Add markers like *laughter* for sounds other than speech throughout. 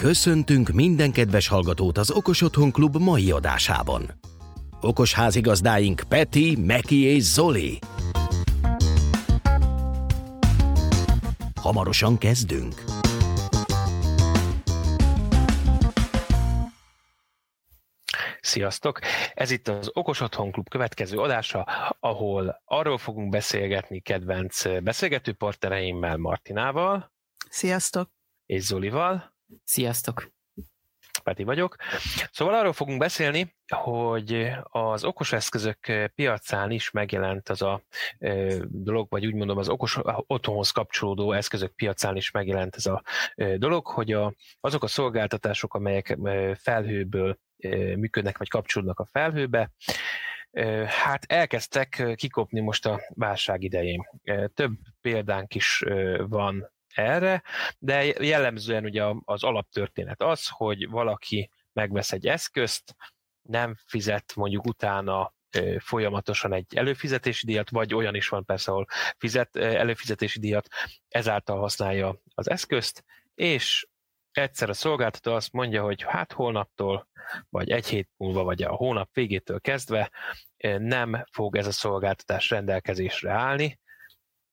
Köszöntünk minden kedves hallgatót az Okos Otthon Klub mai adásában. Okos házigazdáink Peti, Meki és Zoli. Hamarosan kezdünk. Sziasztok! Ez itt az Okos Otthon Klub következő adása, ahol arról fogunk beszélgetni kedvenc beszélgető partnereimmel, Martinával. Sziasztok! És Zolival. Sziasztok! Peti vagyok. Szóval arról fogunk beszélni, hogy az okos eszközök piacán is megjelent az a dolog, vagy úgy mondom az okos otthonhoz kapcsolódó eszközök piacán is megjelent ez a dolog, hogy a, azok a szolgáltatások, amelyek felhőből működnek, vagy kapcsolódnak a felhőbe, hát elkezdtek kikopni most a válság idején. Több példánk is van erre, de jellemzően ugye az alaptörténet az, hogy valaki megvesz egy eszközt, nem fizet mondjuk utána folyamatosan egy előfizetési díjat, vagy olyan is van persze, ahol fizet előfizetési díjat, ezáltal használja az eszközt, és egyszer a szolgáltató azt mondja, hogy hát holnaptól, vagy egy hét múlva, vagy a hónap végétől kezdve nem fog ez a szolgáltatás rendelkezésre állni,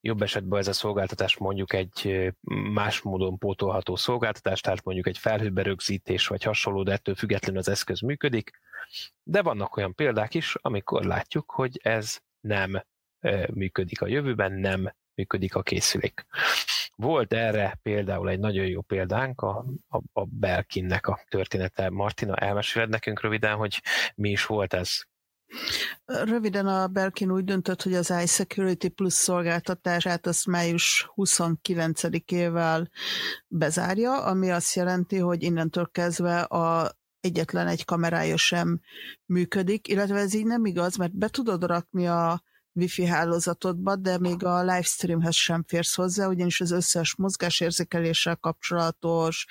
jobb esetben ez a szolgáltatás mondjuk egy más módon pótolható szolgáltatás, tehát mondjuk egy felhőbe rögzítés vagy hasonló, de ettől függetlenül az eszköz működik. De vannak olyan példák is, amikor látjuk, hogy ez nem működik a jövőben, nem működik a készülék. Volt erre például egy nagyon jó példánk, a, a, a Belkinnek a története. Martina, elmeséled nekünk röviden, hogy mi is volt ez? Röviden a Belkin úgy döntött, hogy az iSecurity Plus szolgáltatását azt május 29-ével bezárja, ami azt jelenti, hogy innentől kezdve a egyetlen egy kamerája sem működik, illetve ez így nem igaz, mert be tudod rakni a wifi hálózatodba, de még a livestreamhez sem férsz hozzá, ugyanis az összes mozgásérzékeléssel kapcsolatos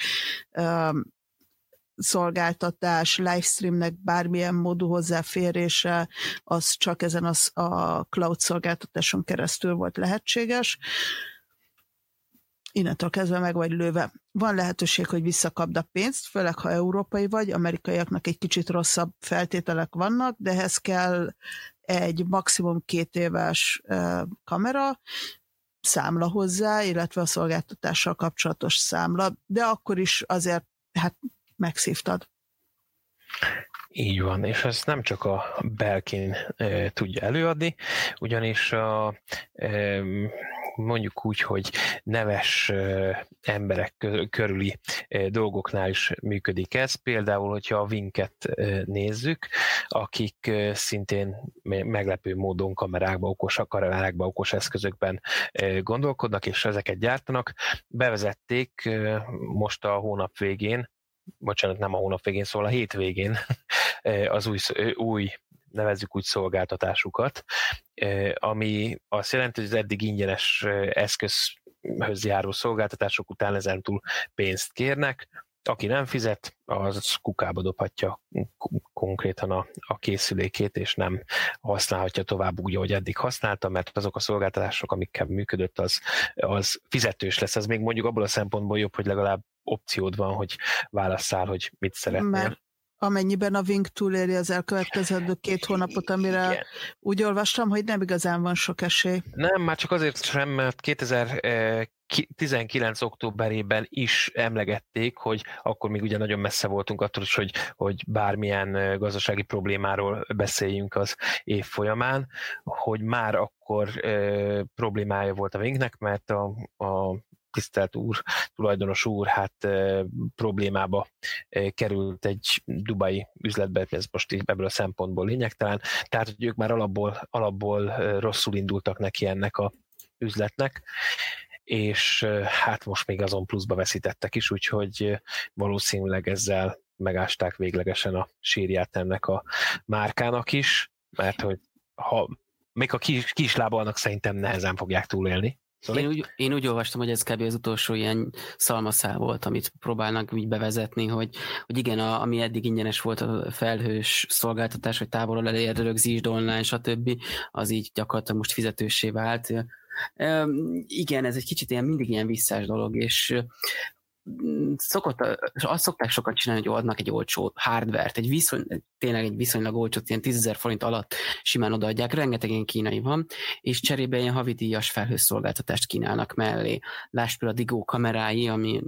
szolgáltatás, livestreamnek bármilyen módú hozzáférése, az csak ezen a, a cloud szolgáltatáson keresztül volt lehetséges. Innentől kezdve meg vagy lőve. Van lehetőség, hogy visszakapd a pénzt, főleg ha európai vagy, amerikaiaknak egy kicsit rosszabb feltételek vannak, de ehhez kell egy maximum két éves kamera, számla hozzá, illetve a szolgáltatással kapcsolatos számla, de akkor is azért hát megszívtad. Így van, és ezt nem csak a Belkin e, tudja előadni, ugyanis a, e, mondjuk úgy, hogy neves e, emberek körüli e, dolgoknál is működik ez. Például, hogyha a Vinket e, nézzük, akik e, szintén meglepő módon kamerákba, okos kamerákba, okos eszközökben e, gondolkodnak, és ezeket gyártanak. Bevezették e, most a hónap végén bocsánat, nem a hónap végén, szóval a hétvégén *laughs* az új, új nevezzük úgy szolgáltatásukat, ami azt jelenti, hogy az eddig ingyenes eszközhöz járó szolgáltatások után ezentúl pénzt kérnek, aki nem fizet, az kukába dobhatja konkrétan a, a készülékét, és nem használhatja tovább úgy, ahogy eddig használta, mert azok a szolgáltatások, amikkel működött, az, az fizetős lesz. Ez még mondjuk abból a szempontból jobb, hogy legalább opciód van, hogy válasszál, hogy mit szeretnél. Mert amennyiben a Wing túléri az elkövetkezendő két hónapot, amire Igen. úgy olvastam, hogy nem igazán van sok esély. Nem, már csak azért sem, mert 2019. októberében is emlegették, hogy akkor még ugye nagyon messze voltunk attól is, hogy, hogy bármilyen gazdasági problémáról beszéljünk az év folyamán, hogy már akkor e, problémája volt a Wingnek, mert a, a tisztelt úr, tulajdonos úr, hát problémába került egy dubai üzletbe, ez most így ebből a szempontból lényegtelen, tehát hogy ők már alapból, alapból rosszul indultak neki ennek a üzletnek, és hát most még azon pluszba veszítettek is, úgyhogy valószínűleg ezzel megásták véglegesen a sírját ennek a márkának is, mert hogy ha még a kis, kislábalnak szerintem nehezen fogják túlélni. Szóval én, úgy, én úgy olvastam, hogy ez kb. az utolsó ilyen szalmaszál volt, amit próbálnak úgy bevezetni, hogy, hogy igen, a, ami eddig ingyenes volt a felhős szolgáltatás, hogy távolról elérd, rögzítsd online, stb., az így gyakorlatilag most fizetősé vált. Um, igen, ez egy kicsit ilyen mindig ilyen visszás dolog, és szokott, azt szokták sokat csinálni, hogy adnak egy olcsó hardvert, egy viszony, tényleg egy viszonylag olcsó, ilyen 10 forint alatt simán odaadják, rengeteg ilyen kínai van, és cserébe ilyen havidíjas felhőszolgáltatást kínálnak mellé. Lásd például a Digó kamerái, ami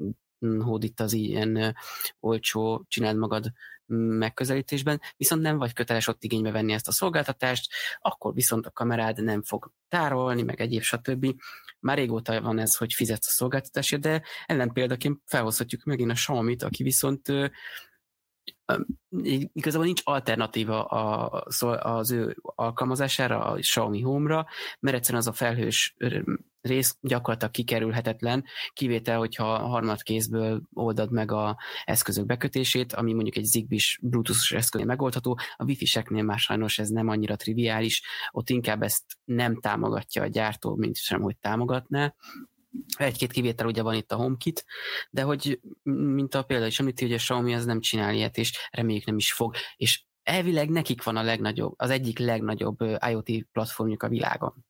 hódít az ilyen olcsó, csináld magad megközelítésben, viszont nem vagy köteles ott igénybe venni ezt a szolgáltatást, akkor viszont a kamerád nem fog tárolni, meg egyéb stb. Már régóta van ez, hogy fizetsz a szolgáltatásért, de ellenpéldaként felhozhatjuk megint a Xiaomi-t, aki viszont igazából nincs alternatíva az ő alkalmazására, a Xiaomi Home-ra, mert egyszerűen az a felhős rész gyakorlatilag kikerülhetetlen, kivétel, hogyha a harmadkézből oldad meg a eszközök bekötését, ami mondjuk egy Zigbee-s Bluetooth-os eszköznél megoldható, a Wi-Fi-seknél már sajnos ez nem annyira triviális, ott inkább ezt nem támogatja a gyártó, mint sem, hogy támogatná. Egy-két kivétel ugye van itt a HomeKit, de hogy mint a példa is említi, hogy a Xiaomi az nem csinál ilyet, és reméljük nem is fog, és elvileg nekik van a legnagyobb, az egyik legnagyobb IoT platformjuk a világon.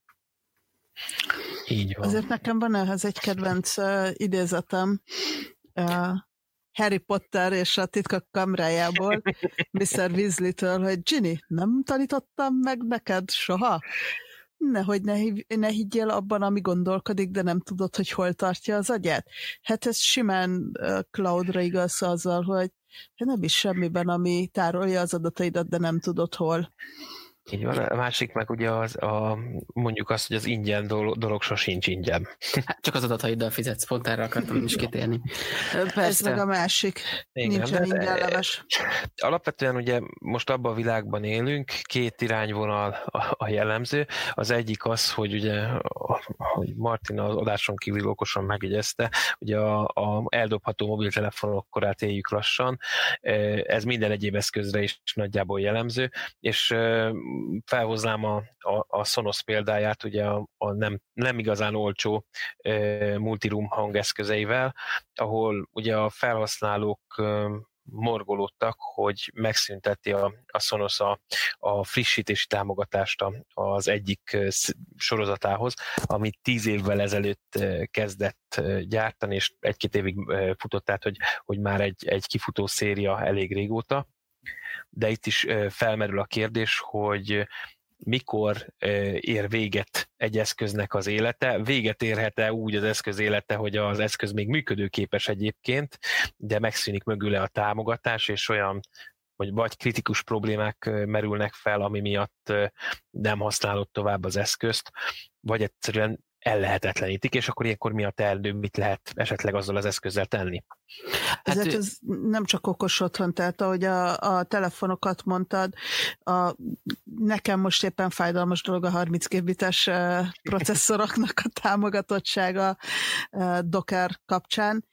Így van. Azért nekem van ehhez egy kedvenc uh, idézetem. Uh, Harry Potter és a titkok kamrájából, *laughs* Mr. Weasley-től, hogy Ginny, nem tanítottam meg neked soha? Nehogy ne, ne higgyél abban, ami gondolkodik, de nem tudod, hogy hol tartja az agyát. Hát ez simán uh, cloudra igaz azzal, hogy nem is semmiben, ami tárolja az adataidat, de nem tudod hol. Így van, a másik meg ugye az, a, mondjuk azt, hogy az ingyen dolog, dolog sosincs ingyen. Hát csak az adataiddal fizetsz, pont erre akartam is kitérni. Persze. Ez meg a másik. Igen, Nincsen ingyen leves. Alapvetően ugye most abban a világban élünk, két irányvonal a, a jellemző. Az egyik az, hogy ugye, hogy Martin az adáson kívül okosan megjegyezte, ugye a, a eldobható mobiltelefonok korát éljük lassan. Ez minden egyéb eszközre is nagyjából jellemző, és felhoznám a, a, a Sonos példáját, ugye a, a nem, nem igazán olcsó e, multiroom hangeszközeivel, ahol ugye a felhasználók e, morgolódtak, hogy megszünteti a, a Sonos a, a frissítési támogatást az egyik sorozatához, amit tíz évvel ezelőtt kezdett gyártani, és egy-két évig futott, tehát hogy, hogy már egy, egy kifutó széria elég régóta de itt is felmerül a kérdés, hogy mikor ér véget egy eszköznek az élete. Véget érhet-e úgy az eszköz élete, hogy az eszköz még működőképes egyébként, de megszűnik mögüle a támogatás, és olyan hogy vagy kritikus problémák merülnek fel, ami miatt nem használod tovább az eszközt, vagy egyszerűen ellehetetlenítik, és akkor ilyenkor mi a teendő, mit lehet esetleg azzal az eszközzel tenni? Hát Ezért ez nem csak okos otthon, tehát ahogy a, a telefonokat mondtad, a, nekem most éppen fájdalmas dolog a 32 bites *laughs* processzoroknak a támogatottsága Docker kapcsán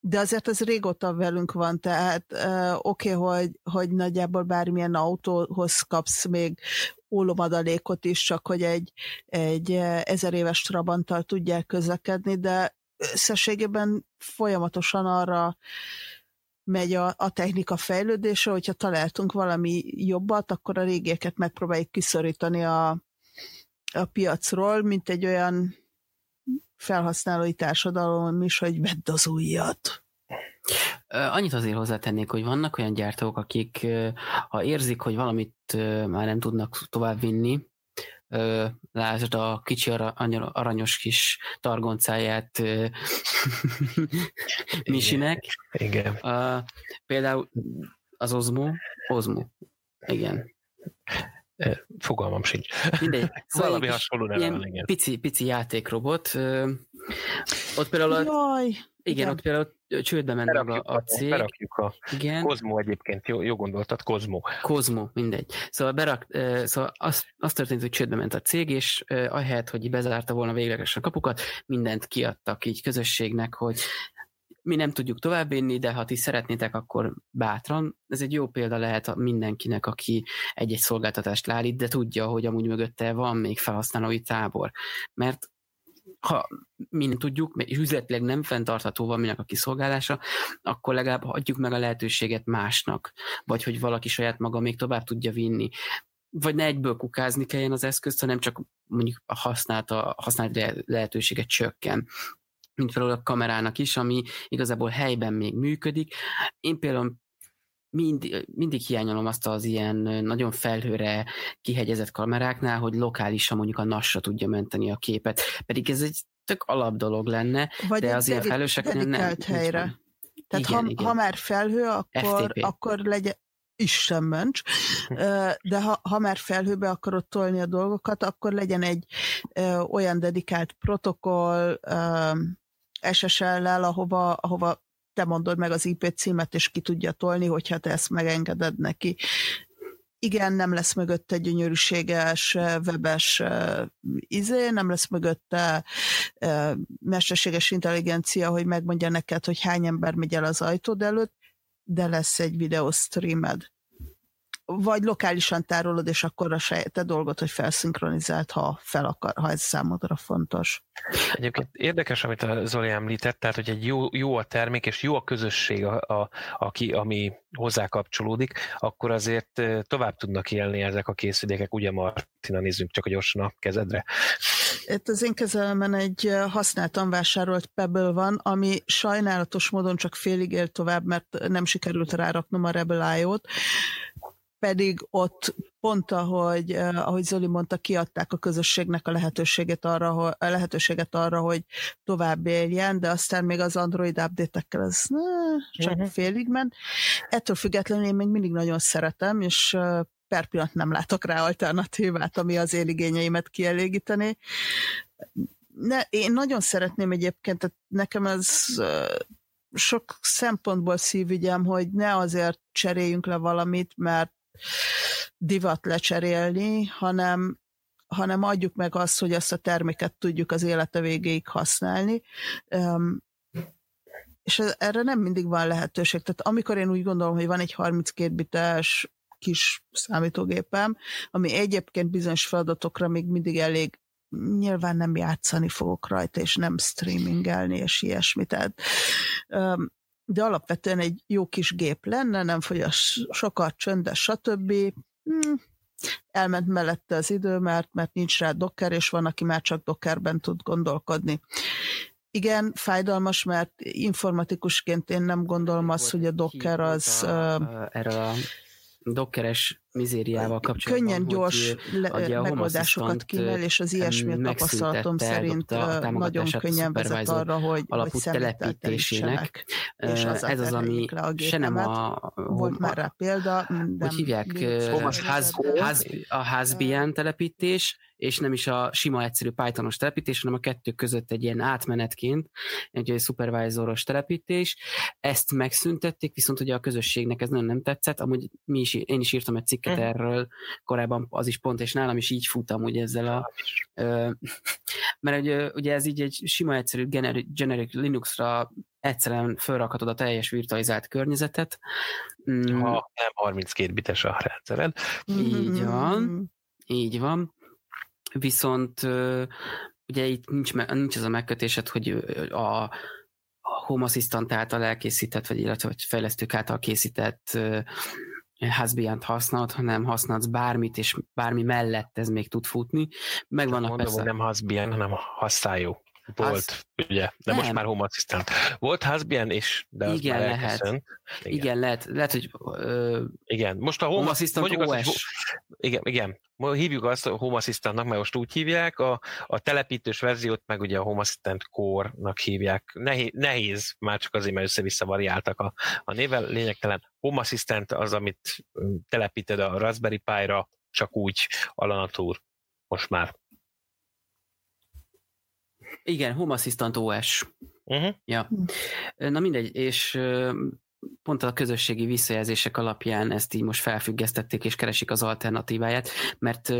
de azért ez régóta velünk van, tehát uh, oké, okay, hogy, hogy nagyjából bármilyen autóhoz kapsz még ólomadalékot is, csak hogy egy, egy ezer éves trabanttal tudják közlekedni, de összességében folyamatosan arra megy a, a technika fejlődése, hogyha találtunk valami jobbat, akkor a régieket megpróbáljuk kiszorítani a, a piacról, mint egy olyan felhasználói társadalom is, hogy vedd az újat. Annyit azért hozzátennék, hogy vannak olyan gyártók, akik ha érzik, hogy valamit már nem tudnak tovább vinni, lásd a kicsi aranyos kis targoncáját *laughs* Misinek. Igen. Például az Ozmo, Ozmo, igen. Fogalmam sincs. Mindegy. *laughs* Szóval Valami hasonló neve van, igen. Pici, pici játékrobot. Ott például a, Jaj, igen, igen, ott például csődbe ment a, a cég. Berakjuk a igen. Kozmo egyébként, jó, jó gondoltad, Kozmo. Kozmo, mindegy. Szóval, berak, szóval az, az történt, hogy csődbe ment a cég, és ahelyett, hogy bezárta volna véglegesen a kapukat, mindent kiadtak így közösségnek, hogy mi nem tudjuk továbbvinni, de ha ti szeretnétek, akkor bátran. Ez egy jó példa lehet mindenkinek, aki egy-egy szolgáltatást lálít, de tudja, hogy amúgy mögötte van még felhasználói tábor. Mert ha mi nem tudjuk, és üzletileg nem fenntartható van minek a kiszolgálása, akkor legalább adjuk meg a lehetőséget másnak, vagy hogy valaki saját maga még tovább tudja vinni vagy ne egyből kukázni kelljen az eszközt, hanem csak mondjuk a használt, a használt lehetőséget csökken mint például a kamerának is, ami igazából helyben még működik. Én például mind, mindig hiányolom azt az ilyen nagyon felhőre kihegyezett kameráknál, hogy lokálisan mondjuk a nasra tudja menteni a képet. Pedig ez egy tök alap dolog lenne, Vagy de az ilyen felhőseknél nem. helyre. Tehát igen, ha, igen. ha már felhő, akkor, akkor legyen, Isten ments, de ha, ha már felhőbe akarod tolni a dolgokat, akkor legyen egy ö, olyan dedikált protokoll SSL-lel, ahova, ahova te mondod meg az IP címet, és ki tudja tolni, hogyha te ezt megengeded neki. Igen, nem lesz mögötte gyönyörűséges, webes izé, nem lesz mögötte mesterséges intelligencia, hogy megmondja neked, hogy hány ember megy el az ajtód előtt, de lesz egy videostreamed vagy lokálisan tárolod, és akkor a saját te dolgot, hogy felszinkronizált, ha, fel akar, ha ez számodra fontos. Egyébként érdekes, amit a Zoli említett, tehát hogy egy jó, jó a termék, és jó a közösség, a, a, aki, ami hozzá kapcsolódik, akkor azért tovább tudnak élni ezek a készülékek. Ugye Martina, nézzünk csak gyorsan a kezedre. Itt az én kezelemben egy használtan vásárolt Pebble van, ami sajnálatos módon csak félig él tovább, mert nem sikerült ráraknom a Rebel IO-t, pedig ott pont, ahogy, ahogy Zoli mondta, kiadták a közösségnek a lehetőséget arra, hogy, a lehetőséget arra, hogy tovább éljen, de aztán még az Android update-ekkel ez ne, csak uh-huh. félig ment. Ettől függetlenül én még mindig nagyon szeretem, és per pillanat nem látok rá alternatívát, ami az én igényeimet kielégíteni. Ne, én nagyon szeretném egyébként, tehát nekem ez sok szempontból szívügyem, hogy ne azért cseréljünk le valamit, mert divat lecserélni, hanem, hanem adjuk meg azt, hogy ezt a terméket tudjuk az élete végéig használni. Um, és erre nem mindig van lehetőség. Tehát amikor én úgy gondolom, hogy van egy 32 bites kis számítógépem, ami egyébként bizonyos feladatokra még mindig elég nyilván nem játszani fogok rajta, és nem streamingelni, és ilyesmi. Tehát um, de alapvetően egy jó kis gép lenne, nem fogyas sokat, csöndes, stb. Hmm, elment mellette az idő, mert, mert nincs rá docker, és van, aki már csak dockerben tud gondolkodni. Igen, fájdalmas, mert informatikusként én nem gondolom azt, hogy a docker az... Erről a dockeres mizériával kapcsolatban. Könnyen gyors hogy, le, megoldásokat kínál, és az ilyesmi a tapasztalatom szerint a nagyon könnyen vezet arra, hogy, alapú hogy telepítésének. És az Ez az, ami se nem a... Volt már rá példa. Hogy hívják? Ház, ház, a házbien telepítés, és nem is a sima egyszerű Pythonos telepítés, hanem a kettő között egy ilyen átmenetként, egy supervisoros telepítés. Ezt megszüntették, viszont ugye a közösségnek ez nagyon nem tetszett. Amúgy mi is, én is írtam egy cikket hm. erről korábban, az is pont, és nálam is így futam ugye ezzel a... Ö, *laughs* mert ugye, ugye ez így egy sima egyszerű generic, generic Linuxra egyszerűen felrakhatod a teljes virtualizált környezetet. Mm. Ha nem 32 bites a rendszered. Így van. Így van. Viszont ugye itt nincs, nincs az a megkötésed, hogy a, a Home Assistant által elkészített, vagy illetve vagy fejlesztők által készített Hasbiant használod, hanem használsz bármit, és bármi mellett ez még tud futni. Megvannak Mondom, persze... nem Hasbian, hanem Hasszájú. Volt, Has... ugye, de nem. most már Home Assistant. Volt Hasbian is, de az Igen, már lehet. Igen. igen, lehet, lehet, hogy ö... Igen, most a Home, Home Assistant OS. Az, hogy, igen, igen, hívjuk azt a Home Assistantnak, mert most úgy hívják, a, a telepítős verziót meg ugye a Home Assistant Core-nak hívják. Nehéz, nehéz már csak azért, mert össze-vissza variáltak a, a nével. Lényegtelen Home Assistant az, amit telepíted a Raspberry Pi-ra, csak úgy alanatúr most már. Igen, Home Assistant OS. Uh-huh. Ja. Na mindegy, és pont a közösségi visszajelzések alapján ezt így most felfüggesztették, és keresik az alternatíváját, mert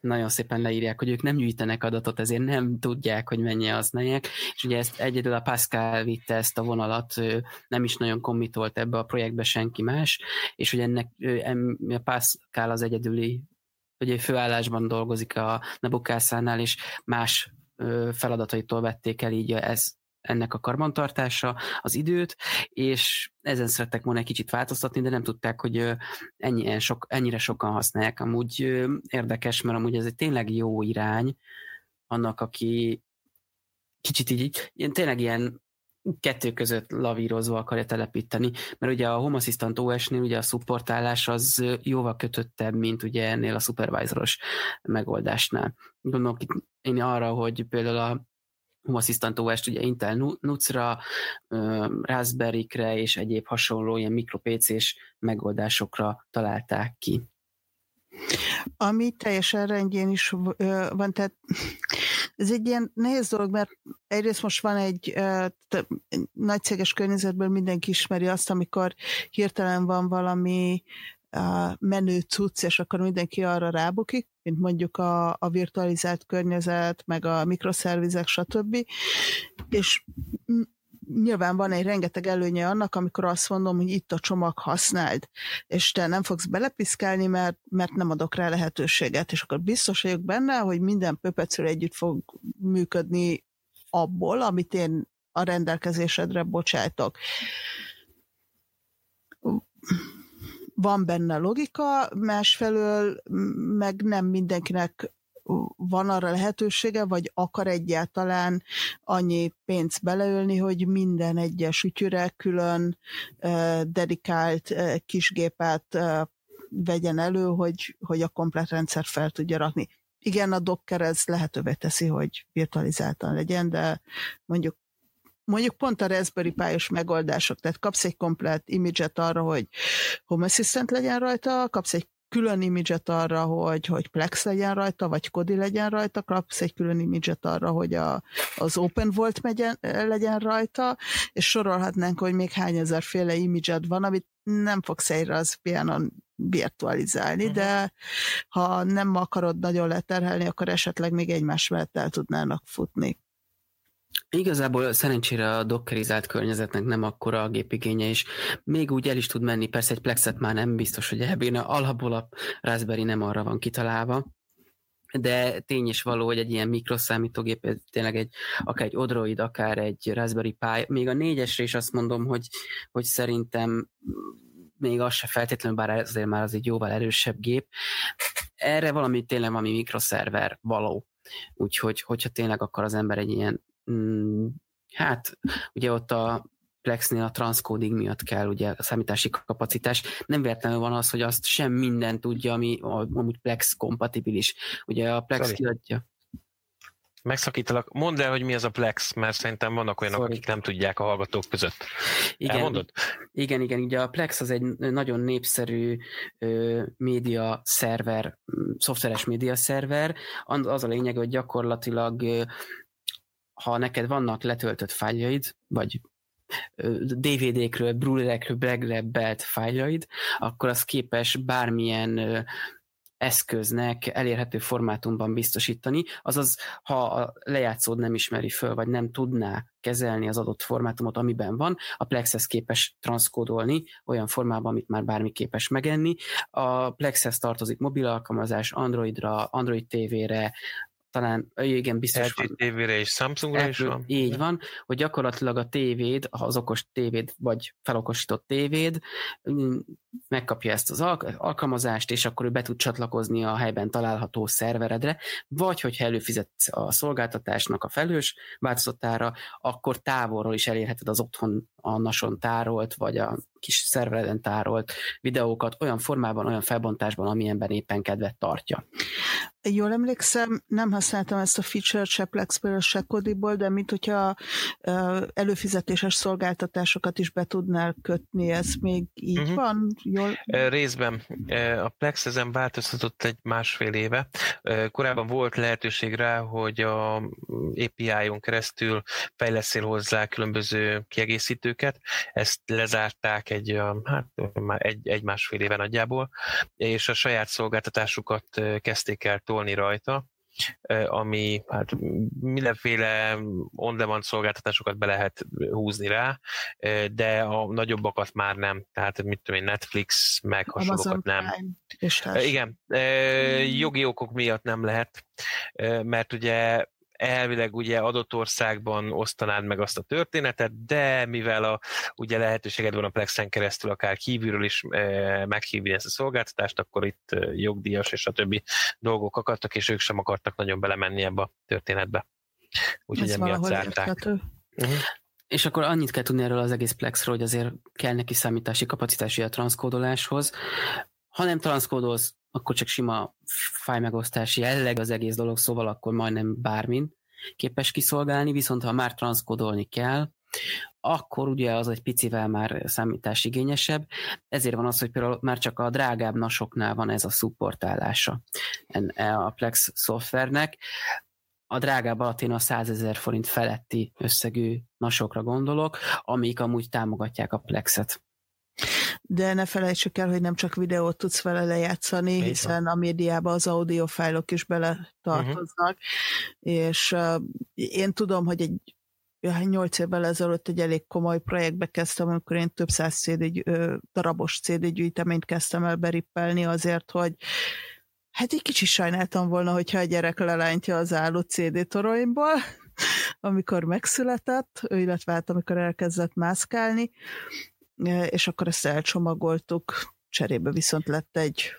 nagyon szépen leírják, hogy ők nem gyűjtenek adatot, ezért nem tudják, hogy mennyi használják, és ugye ezt egyedül a Pascal vitte ezt a vonalat, nem is nagyon kommitolt ebbe a projektbe senki más, és hogy ennek a Pascal az egyedüli, ugye főállásban dolgozik a Nebukászánál, és más feladataitól vették el így ez, ennek a karbantartása, az időt, és ezen szerettek volna egy kicsit változtatni, de nem tudták, hogy ennyi, sok, ennyire sokan használják. Amúgy érdekes, mert amúgy ez egy tényleg jó irány annak, aki kicsit így, ilyen, tényleg ilyen kettő között lavírozva akarja telepíteni, mert ugye a Home Assistant OS-nél ugye a supportálás az jóval kötöttebb, mint ugye ennél a supervisoros megoldásnál. Gondolok itt én arra, hogy például a Home Assistant OS-t ugye Intel NUC-ra, Raspberry-kre és egyéb hasonló ilyen mikro PC-s megoldásokra találták ki. Ami teljesen rendjén is van, tehát ez egy ilyen nehéz dolog, mert egyrészt most van egy nagy céges környezetből mindenki ismeri azt, amikor hirtelen van valami menő cucc, és akkor mindenki arra rábukik, mint mondjuk a, a virtualizált környezet, meg a mikroszervizek, stb. És nyilván van egy rengeteg előnye annak, amikor azt mondom, hogy itt a csomag használd, és te nem fogsz belepiszkálni, mert, mert nem adok rá lehetőséget, és akkor biztos vagyok benne, hogy minden pöpecről együtt fog működni abból, amit én a rendelkezésedre bocsájtok. Van benne logika, másfelől meg nem mindenkinek van arra lehetősége, vagy akar egyáltalán annyi pénzt beleölni, hogy minden egyes ütyűre külön dedikált kisgépet vegyen elő, hogy, hogy a komplet rendszer fel tudja rakni. Igen, a Docker ez lehetővé teszi, hogy virtualizáltan legyen, de mondjuk mondjuk pont a Raspberry Pi-os megoldások, tehát kapsz egy komplet imidzset arra, hogy Home Assistant legyen rajta, kapsz egy külön imidzset arra, hogy, hogy Plex legyen rajta, vagy Kodi legyen rajta, kapsz egy külön imidzset arra, hogy a, az Open Volt megyen, legyen rajta, és sorolhatnánk, hogy még hány ezerféle imidzset van, amit nem fogsz egyre az pianon virtualizálni, uh-huh. de ha nem akarod nagyon leterhelni, akkor esetleg még egymás mellett el tudnának futni. Igazából szerencsére a dockerizált környezetnek nem akkora a gépigénye, és még úgy el is tud menni, persze egy plexet már nem biztos, hogy elbírna, alapból a Raspberry nem arra van kitalálva, de tény is való, hogy egy ilyen mikroszámítógép, tényleg egy, akár egy Odroid, akár egy Raspberry Pi, még a négyesre is azt mondom, hogy, hogy szerintem még az se feltétlenül, bár azért már az egy jóval erősebb gép. Erre valami tényleg valami mikroszerver való. Úgyhogy, hogyha tényleg akar az ember egy ilyen Mm, hát ugye ott a Plexnél a transcoding miatt kell ugye a számítási kapacitás. Nem véletlenül van az, hogy azt sem minden tudja, ami amúgy Plex kompatibilis. Ugye a Plex Sorry. kiadja. Megszakítalak. Mondd el, hogy mi az a Plex, mert szerintem vannak olyanok, Sorry. akik nem tudják a hallgatók között. Igen, Elmondod? Igen, igen. Ugye a Plex az egy nagyon népszerű ö, média szerver, szoftveres média szerver. Az a lényeg, hogy gyakorlatilag ö, ha neked vannak letöltött fájljaid, vagy DVD-kről, Blu-ray-ekről blacklebbelt fájljaid, akkor az képes bármilyen eszköznek elérhető formátumban biztosítani, azaz ha a lejátszód nem ismeri föl, vagy nem tudná kezelni az adott formátumot, amiben van, a Plexes képes transzkódolni olyan formában, amit már bármi képes megenni. A Plexes tartozik mobil alkalmazás Androidra, Android TV-re, talán, igen, biztos LG TV-re és Samsungra is van. Így van, hogy gyakorlatilag a tévéd, az okos tévéd, vagy felokosított tévéd mm, megkapja ezt az alkalmazást, és akkor ő be tud csatlakozni a helyben található szerveredre, vagy hogyha előfizetsz a szolgáltatásnak a felhős változatára, akkor távolról is elérheted az otthon a nason tárolt, vagy a kis szervereden tárolt videókat olyan formában, olyan felbontásban, amilyenben éppen kedvet tartja. Jól emlékszem, nem használtam ezt a feature se Plexből, se Kodiból, de mint hogyha előfizetéses szolgáltatásokat is be tudnál kötni, ez még így uh-huh. van? Jól? Részben. A Plex ezen változtatott egy másfél éve. Korábban volt lehetőség rá, hogy a API-on keresztül fejleszél hozzá különböző kiegészítőket. Ezt lezárták egy, hát már egy, egy másfél éve nagyjából, és a saját szolgáltatásukat kezdték el tolni rajta, ami hát mindenféle on-demand szolgáltatásokat be lehet húzni rá, de a nagyobbakat már nem. Tehát mit tudom én, Netflix, meg hasonlókat nem. Igen, jogi okok miatt nem lehet, mert ugye elvileg ugye adott országban osztanád meg azt a történetet, de mivel a, ugye lehetőséged van a Plexen keresztül akár kívülről is e, meghívni ezt a szolgáltatást, akkor itt jogdíjas és a többi dolgok akadtak, és ők sem akartak nagyon belemenni ebbe a történetbe. úgyhogy emiatt zárták. Uh-huh. És akkor annyit kell tudni erről az egész Plexről, hogy azért kell neki számítási kapacitási a transzkódoláshoz. Ha nem transzkódolsz, akkor csak sima fájmegosztás jelleg az egész dolog, szóval akkor majdnem bármin képes kiszolgálni, viszont ha már transzkódolni kell, akkor ugye az egy picivel már számításigényesebb, ezért van az, hogy például már csak a drágább nasoknál van ez a szupportálása e a Plex szoftvernek. A drágább alatt én a 100 ezer forint feletti összegű nasokra gondolok, amik amúgy támogatják a Plexet. De ne felejtsük el, hogy nem csak videót tudsz vele lejátszani, Én hiszen a médiában az audiofájlok is bele tartoznak, uh-huh. és uh, én tudom, hogy egy nyolc évvel ezelőtt egy elég komoly projektbe kezdtem, amikor én több száz CD, darabos CD gyűjteményt kezdtem el berippelni azért, hogy hát egy kicsit sajnáltam volna, hogyha a gyerek lelántja az álló CD toroimból, *laughs* amikor megszületett, illetve hát amikor elkezdett mászkálni, és akkor ezt elcsomagoltuk, cserébe viszont lett egy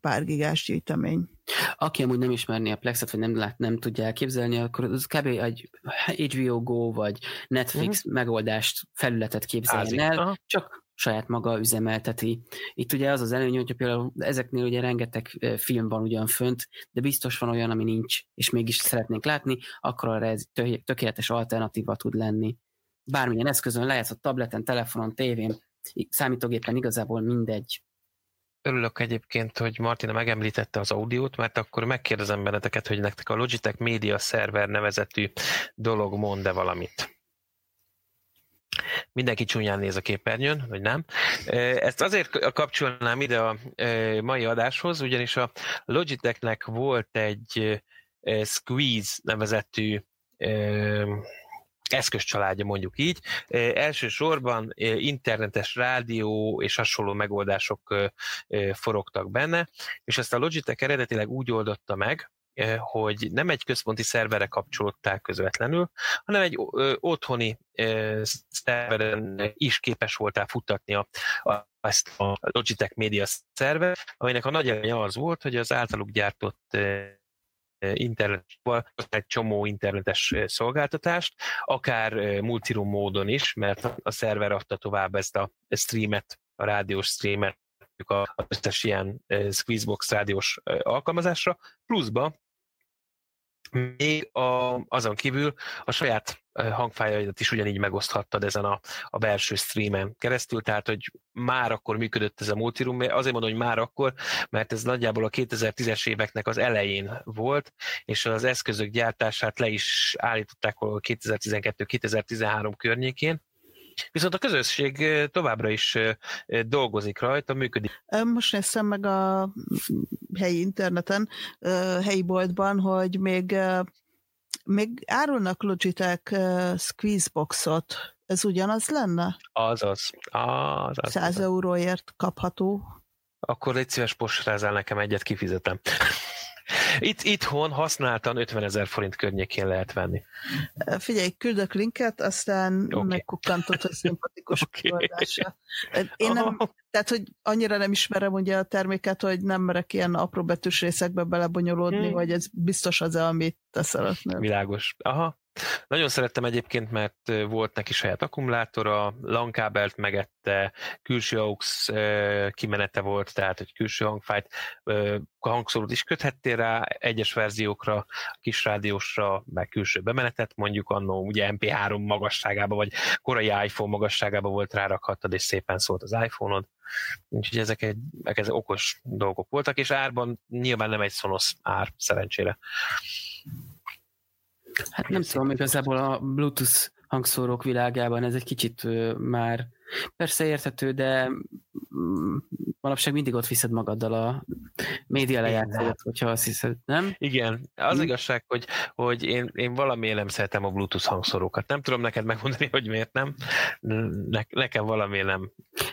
pár gigás gyűjtemény. Aki amúgy nem ismerné a Plexet, vagy nem, lát, nem tudja elképzelni, akkor az kb. egy HBO Go vagy Netflix uh-huh. megoldást, felületet képzeljen el, Aha. csak saját maga üzemelteti. Itt ugye az az előny, hogy például ezeknél ugye rengeteg film van ugyan fönt, de biztos van olyan, ami nincs, és mégis szeretnénk látni, akkor arra ez tökéletes alternatíva tud lenni. Bármilyen eszközön, a tableten, telefonon, tévén, számítógépen igazából mindegy. Örülök egyébként, hogy Martina megemlítette az audiót, mert akkor megkérdezem benneteket, hogy nektek a Logitech Media Server nevezetű dolog mond-e valamit. Mindenki csúnyán néz a képernyőn, vagy nem. Ezt azért kapcsolnám ide a mai adáshoz, ugyanis a Logitechnek volt egy Squeeze nevezetű eszközcsaládja mondjuk így. Elsősorban internetes rádió és hasonló megoldások forogtak benne, és ezt a Logitech eredetileg úgy oldotta meg, hogy nem egy központi szerverre kapcsolódták közvetlenül, hanem egy otthoni szerveren is képes voltál futtatni a, a, ezt a Logitech Media szerver, aminek a nagy előnye az volt, hogy az általuk gyártott internet, egy csomó internetes szolgáltatást, akár multiroom módon is, mert a szerver adta tovább ezt a streamet, a rádiós streamet az összes ilyen Squeezebox rádiós alkalmazásra, pluszba még a, azon kívül a saját hangfájaidat is ugyanígy megoszthattad ezen a, a belső streamen keresztül, tehát hogy már akkor működött ez a multiroom, azért mondom, hogy már akkor, mert ez nagyjából a 2010-es éveknek az elején volt, és az eszközök gyártását le is állították 2012-2013 környékén, Viszont a közösség továbbra is dolgozik rajta, működik. Most néztem meg a helyi interneten, helyi boltban, hogy még, még árulnak Logitech Squeezeboxot. Ez ugyanaz lenne? Azaz. az, az 100 az. euróért kapható. Akkor egy szíves postrázzál nekem egyet, kifizetem. Itt, itthon használtan 50 ezer forint környékén lehet venni. Figyelj, küldök linket, aztán okay. megkukkantott, hogy szimpatikus okay. Én nem, tehát, hogy annyira nem ismerem ugye a terméket, hogy nem merek ilyen apró betűs részekbe belebonyolódni, hmm. vagy ez biztos az, amit te szeretnél. Világos. Aha, nagyon szerettem egyébként, mert volt neki saját akkumulátora, LAN-kábelt megette, külső AUX kimenete volt, tehát hogy külső hangfájt, hangszórót is köthettél rá, egyes verziókra, kis rádiósra, meg külső bemenetet, mondjuk annó ugye MP3 magasságába, vagy korai iPhone magasságába volt rárakhattad, és szépen szólt az iPhone-od. Úgyhogy ezek, egy, ezek okos dolgok voltak, és árban nyilván nem egy szonosz ár, szerencsére. Hát nem tudom, igazából a Bluetooth hangszórók világában ez egy kicsit már persze érthető, de manapság mindig ott viszed magaddal a média lejátszót, hogyha azt hiszed, nem? Igen, az hm? igazság, hogy, hogy én, én valamiért nem szeretem a Bluetooth hangszórókat. Nem tudom neked megmondani, hogy miért nem. Ne, nekem valamiért nem.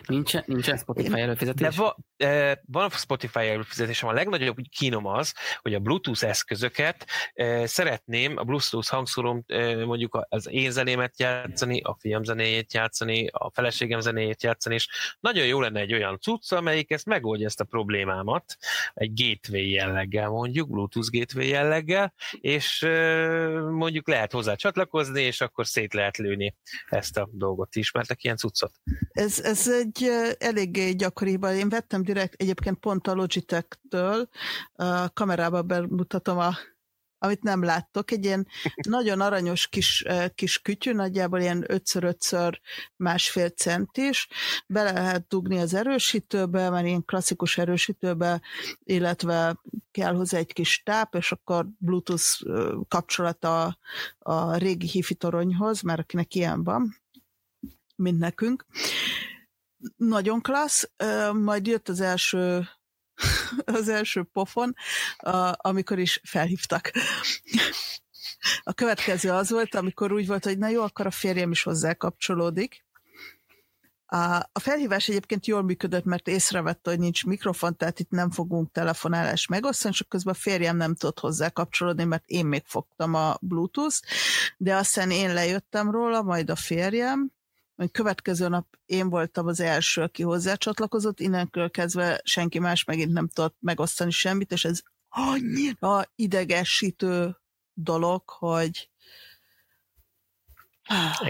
Nincsen, nincsen Spotify előfizetés? De va, e, van Spotify előfizetésem. A legnagyobb kínom az, hogy a Bluetooth eszközöket e, szeretném, a Bluetooth hangszóróm e, mondjuk az én zenémet játszani, a fiam zenéjét játszani, a feleségem zenéjét játszani, és nagyon jó lenne egy olyan cucc, amelyik ezt megoldja ezt a problémámat, egy gateway jelleggel mondjuk, Bluetooth gateway jelleggel, és mondjuk lehet hozzá csatlakozni, és akkor szét lehet lőni ezt a dolgot. Ismertek ilyen cuccot? Ez, ez egy eléggé gyakoriban. Én vettem direkt egyébként pont a Logitech-től, a kamerába bemutatom a amit nem láttok, egy ilyen *laughs* nagyon aranyos kis, kis kütyű, nagyjából ilyen 5x5 másfél centis, bele lehet dugni az erősítőbe, mert ilyen klasszikus erősítőbe, illetve kell hozzá egy kis táp, és akkor Bluetooth kapcsolata a régi hifi toronyhoz, mert akinek ilyen van, mint nekünk. Nagyon klassz, majd jött az első *laughs* az első pofon, amikor is felhívtak. A következő az volt, amikor úgy volt, hogy na jó, akkor a férjem is hozzá kapcsolódik. A felhívás egyébként jól működött, mert észrevette, hogy nincs mikrofon, tehát itt nem fogunk telefonálás megosztani, csak közben a férjem nem tudott hozzá kapcsolódni, mert én még fogtam a Bluetooth, de aztán én lejöttem róla, majd a férjem, hogy következő nap én voltam az első, aki hozzácsatlakozott, innentől kezdve senki más megint nem tudott megosztani semmit, és ez annyira idegesítő dolog, hogy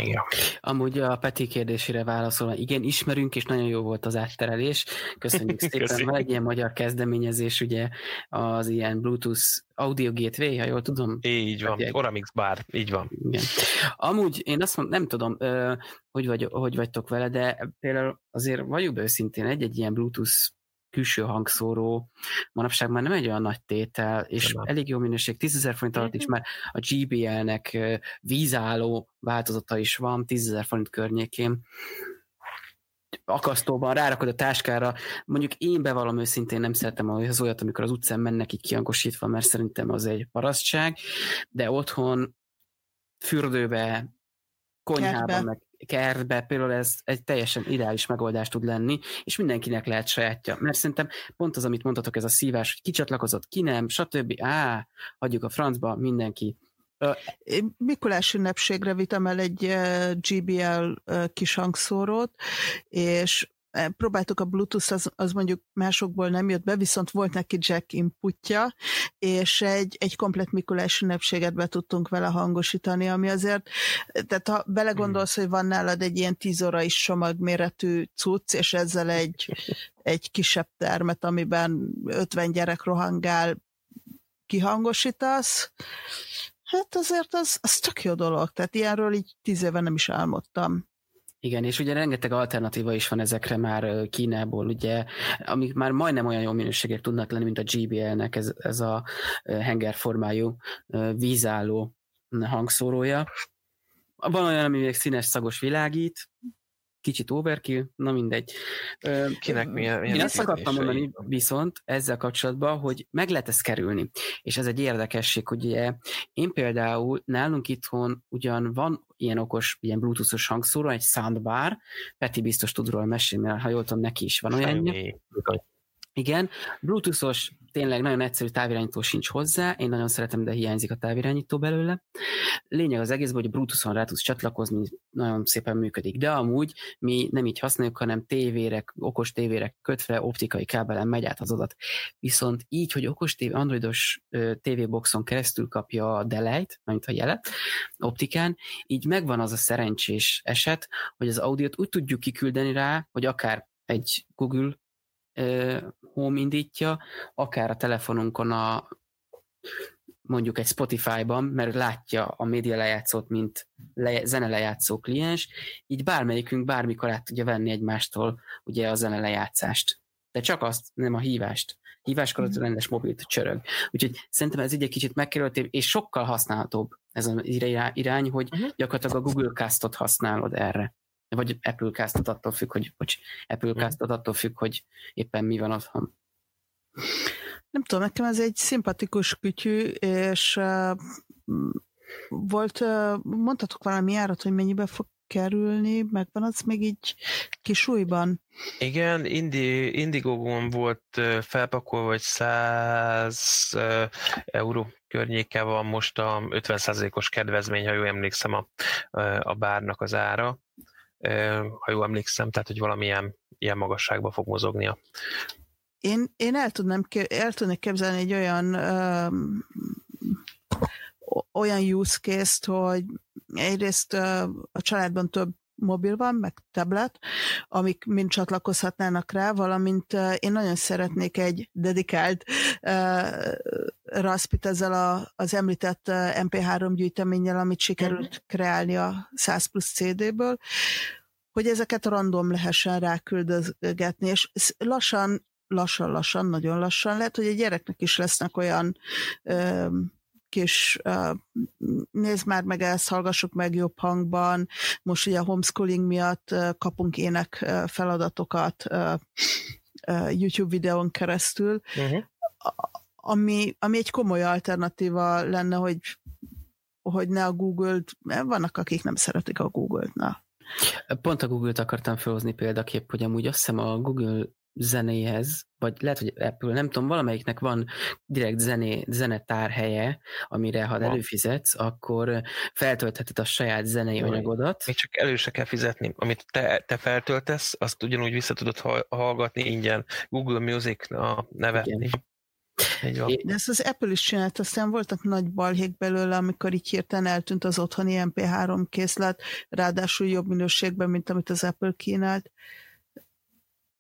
igen. Amúgy a Peti kérdésére válaszolva, igen, ismerünk, és nagyon jó volt az átterelés. Köszönjük *laughs* szépen. Van egy ilyen magyar kezdeményezés, ugye az ilyen Bluetooth Audio Gateway, ha jól tudom. Így van, egy... Oramix Bar, így van. Igen. Amúgy én azt mondom, nem tudom, hogy, vagy, hogy vagytok vele, de például azért vagyunk őszintén, egy-egy ilyen Bluetooth külső hangszóró manapság már nem egy olyan nagy tétel, és nem. elég jó minőség, 10 forint alatt is mhm. már a GBL-nek vízálló változata is van, 10 forint környékén akasztóban rárakod a táskára. Mondjuk én bevallom őszintén nem szeretem az olyat, amikor az utcán mennek így kiangosítva, mert szerintem az egy parasztság, de otthon fürdőbe, konyhában, Kertbe. meg kertbe, például ez egy teljesen ideális megoldás tud lenni, és mindenkinek lehet sajátja. Mert szerintem pont az, amit mondtatok, ez a szívás, hogy kicsatlakozott, ki nem, stb. Á, hagyjuk a francba, mindenki. Én Mikulás ünnepségre vittem el egy GBL kis hangszórót, és próbáltuk a Bluetooth, az, az mondjuk másokból nem jött be, viszont volt neki jack inputja, és egy, egy komplet Mikulás ünnepséget be tudtunk vele hangosítani, ami azért, tehát ha belegondolsz, hmm. hogy van nálad egy ilyen 10 is csomagméretű cucc, és ezzel egy, egy kisebb termet, amiben 50 gyerek rohangál, kihangosítasz, hát azért az, az tök jó dolog, tehát ilyenről így tíz éve nem is álmodtam. Igen, és ugye rengeteg alternatíva is van ezekre már Kínából, ugye, amik már majdnem olyan jó minőségek tudnak lenni, mint a GBL-nek ez, ez a hengerformájú vízálló hangszórója. Van olyan, ami még színes szagos világít, kicsit overkill, na mindegy. Kinek milyen, milyen Én azt akartam mondani viszont ezzel kapcsolatban, hogy meg lehet ezt kerülni. És ez egy érdekesség, hogy ugye én például nálunk itthon ugyan van ilyen okos, ilyen bluetoothos hangszóró, egy soundbar, Peti biztos tud róla mesélni, mert ha jól tudom, neki is van olyan. Igen, bluetoothos tényleg nagyon egyszerű távirányító sincs hozzá, én nagyon szeretem, de hiányzik a távirányító belőle. Lényeg az egész, hogy Bluetooth-on rá tudsz csatlakozni, nagyon szépen működik, de amúgy mi nem így használjuk, hanem tévérek, okos tévérek kötve optikai kábelen megy át az adat. Viszont így, hogy okos tévé, androidos TV-boxon keresztül kapja a delejt, mint a jelet, optikán, így megvan az a szerencsés eset, hogy az audiót úgy tudjuk kiküldeni rá, hogy akár egy Google Home indítja, akár a telefonunkon a mondjuk egy Spotify-ban, mert látja a média lejátszót, mint le, zene lejátszó kliens, így bármelyikünk bármikor át tudja venni egymástól ugye a zene lejátszást. De csak azt, nem a hívást. Híváskor az mhm. rendes mobilt csörög. Úgyhogy szerintem ez így egy kicsit megkerült, és sokkal használhatóbb ez az irány, hogy uh-huh. gyakorlatilag a Google Cast-ot használod erre vagy Apple Cast-ot attól függ, hogy, hogy Apple hmm. Cast-ot attól függ, hogy éppen mi van otthon. Nem tudom, nekem ez egy szimpatikus kütyű, és uh, volt, uh, mondhatok valami árat, hogy mennyibe fog kerülni, megvan az még így kisújban? Igen, Indi, Indigo-gon volt felpakolva, hogy 100 euró környéke van most a 50%-os kedvezmény, ha jól emlékszem a, a bárnak az ára ha jól emlékszem, tehát hogy valamilyen ilyen magasságban fog mozognia. Én, én el, tudnám, el tudnék képzelni egy olyan um, olyan use case-t, hogy egyrészt uh, a családban több mobil van, meg tablet, amik mind csatlakozhatnának rá, valamint én nagyon szeretnék egy dedikált uh, Raspit ezzel a, az említett uh, MP3 gyűjteménnyel, amit sikerült uh-huh. kreálni a 100 plusz CD-ből, hogy ezeket random lehessen ráküldözgetni, és lassan lassan-lassan, nagyon lassan lehet, hogy a gyereknek is lesznek olyan ö, kis uh, nézd már meg ezt, hallgassuk meg jobb hangban. Most ugye a homeschooling miatt uh, kapunk ének uh, feladatokat uh, uh, YouTube videón keresztül, uh-huh. ami, ami egy komoly alternatíva lenne, hogy, hogy ne a Google-t, vannak akik nem szeretik a Google-t, na. Pont a Google-t akartam felhozni példaképp, hogy amúgy azt hiszem a Google zenéhez, vagy lehet, hogy Apple, nem tudom, valamelyiknek van direkt zené, zenetárhelye, amire ha van. előfizetsz, akkor feltöltheted a saját zenei Jaj. anyagodat. Még csak elő se kell fizetni. Amit te, te feltöltesz, azt ugyanúgy vissza tudod hallgatni ingyen. Google Music a neve. Igen. De ezt az Apple is csinált, aztán voltak nagy balhék belőle, amikor így hirtelen eltűnt az otthoni MP3 készlet, ráadásul jobb minőségben, mint amit az Apple kínált.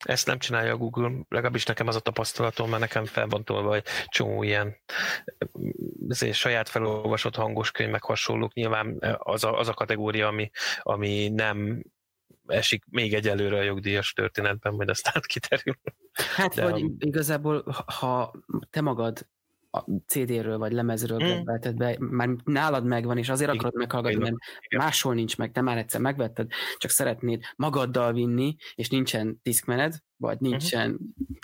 Ezt nem csinálja a Google, legalábbis nekem az a tapasztalatom, mert nekem fel van tolva egy csomó ilyen saját felolvasott hangos könyv, meg hasonlók. Nyilván az a, az a kategória, ami, ami nem esik még egy előre a jogdíjas történetben, majd aztán kiterül. Hát De vagy a... igazából, ha te magad CD-ről vagy lemezről mm. vetted be, már nálad megvan, és azért akarod meghallgatni, mert máshol nincs meg, te már egyszer megvetted, csak szeretnéd magaddal vinni, és nincsen diszkmened, vagy mhm. nincsen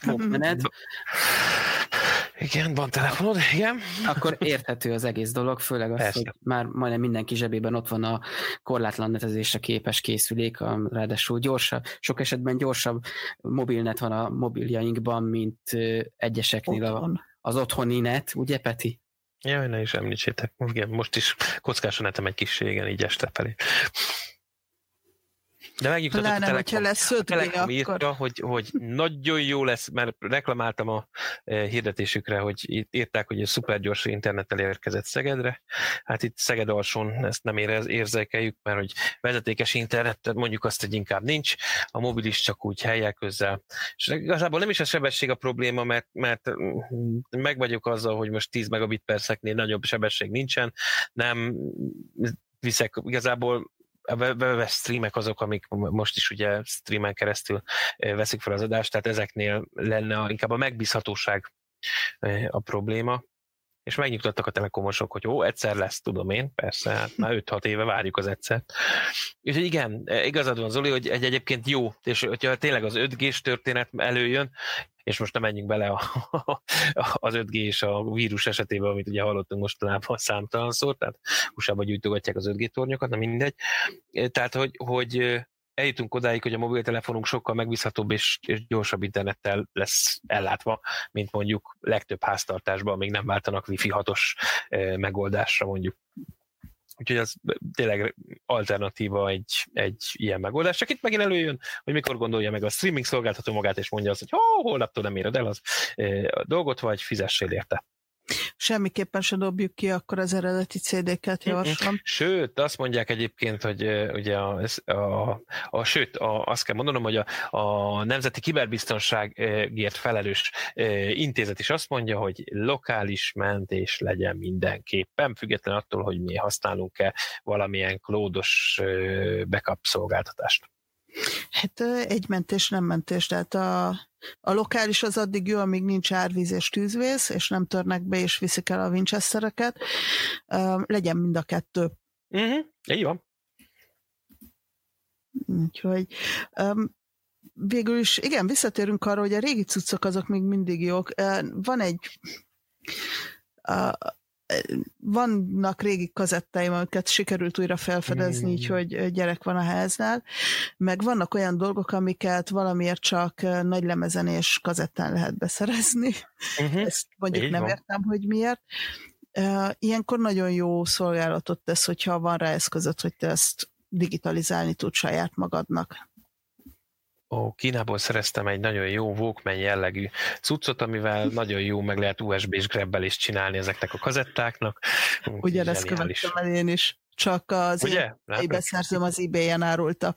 *laughs* mened. Igen, van telefonod, igen. Akkor érthető az egész dolog, főleg az, Persze. hogy már majdnem mindenki zsebében ott van a korlátlan netezésre képes készülék, a, ráadásul gyorsabb, sok esetben gyorsabb mobilnet van a mobiljainkban, mint egyeseknél a, az otthoni net, ugye Peti? Jaj, ne is említsétek. Igen, most is kockásan netem egy kis régen, így este felé. De megnyugtatott Pláne, a Telekom, lesz 5 a Telekom írta, hogy, hogy nagyon jó lesz, mert reklamáltam a eh, hirdetésükre, hogy írták, hogy a szuper gyors internettel érkezett Szegedre. Hát itt Szeged alsón ezt nem érez, érzékeljük, mert hogy vezetékes internet, mondjuk azt, hogy inkább nincs, a mobil is csak úgy helyek közel. És igazából nem is a sebesség a probléma, mert, mert mm, meg vagyok azzal, hogy most 10 megabit per szeknél nagyobb sebesség nincsen, nem viszek igazából a webes streamek azok, amik most is ugye streamen keresztül veszik fel az adást, tehát ezeknél lenne inkább a megbízhatóság a probléma, és megnyugtattak a telekomosok, hogy jó, egyszer lesz, tudom én, persze, hát már 5-6 éve várjuk az egyszer. Úgyhogy igen, igazad van Zoli, hogy egy egyébként jó, és hogyha tényleg az 5G-s történet előjön, és most nem menjünk bele a, az 5G és a vírus esetében, amit ugye hallottunk mostanában számtalan szor, tehát usa gyújtogatják az 5G tornyokat, na mindegy. Tehát, hogy, hogy eljutunk odáig, hogy a mobiltelefonunk sokkal megbízhatóbb és, és gyorsabb internettel lesz ellátva, mint mondjuk legtöbb háztartásban, még nem váltanak Wi-Fi 6-os megoldásra mondjuk Úgyhogy az tényleg alternatíva egy, egy ilyen megoldás. Csak itt megint előjön, hogy mikor gondolja meg a streaming szolgáltató magát, és mondja azt, hogy oh, holnaptól nem éred el az a dolgot, vagy fizessél érte. Semmiképpen se dobjuk ki akkor az eredeti CD-ket, javaslom. Sőt, azt mondják egyébként, hogy ugye a, a, a sőt, a, azt kell mondanom, hogy a, a Nemzeti Kiberbiztonságért felelős intézet is azt mondja, hogy lokális mentés legyen mindenképpen, független attól, hogy mi használunk-e valamilyen klódos backup szolgáltatást. Hát egy mentés, nem mentés, tehát a, a lokális az addig jó, amíg nincs árvíz és tűzvész, és nem törnek be és viszik el a Winchestereket. Legyen mind a kettő. Uh-huh. Így van. Úgyhogy um, végül is, igen, visszatérünk arra, hogy a régi cuccok azok még mindig jók. Van egy uh, vannak régi kazettáim, amiket sikerült újra felfedezni, mm. így hogy gyerek van a háznál, meg vannak olyan dolgok, amiket valamiért csak nagy lemezen és kazettán lehet beszerezni. Uh-huh. *laughs* Ezt mondjuk Így nem van. értem, hogy miért. Ilyenkor nagyon jó szolgálatot tesz, hogyha van rá eszközöt, hogy te ezt digitalizálni tud saját magadnak. Ó, Kínából szereztem egy nagyon jó Walkman jellegű cuccot, amivel nagyon jó meg lehet USB-s is csinálni ezeknek a kazettáknak. Ugyanezt követtem el én is, csak az Ugye? én beszerzőm az eBay-en árulta.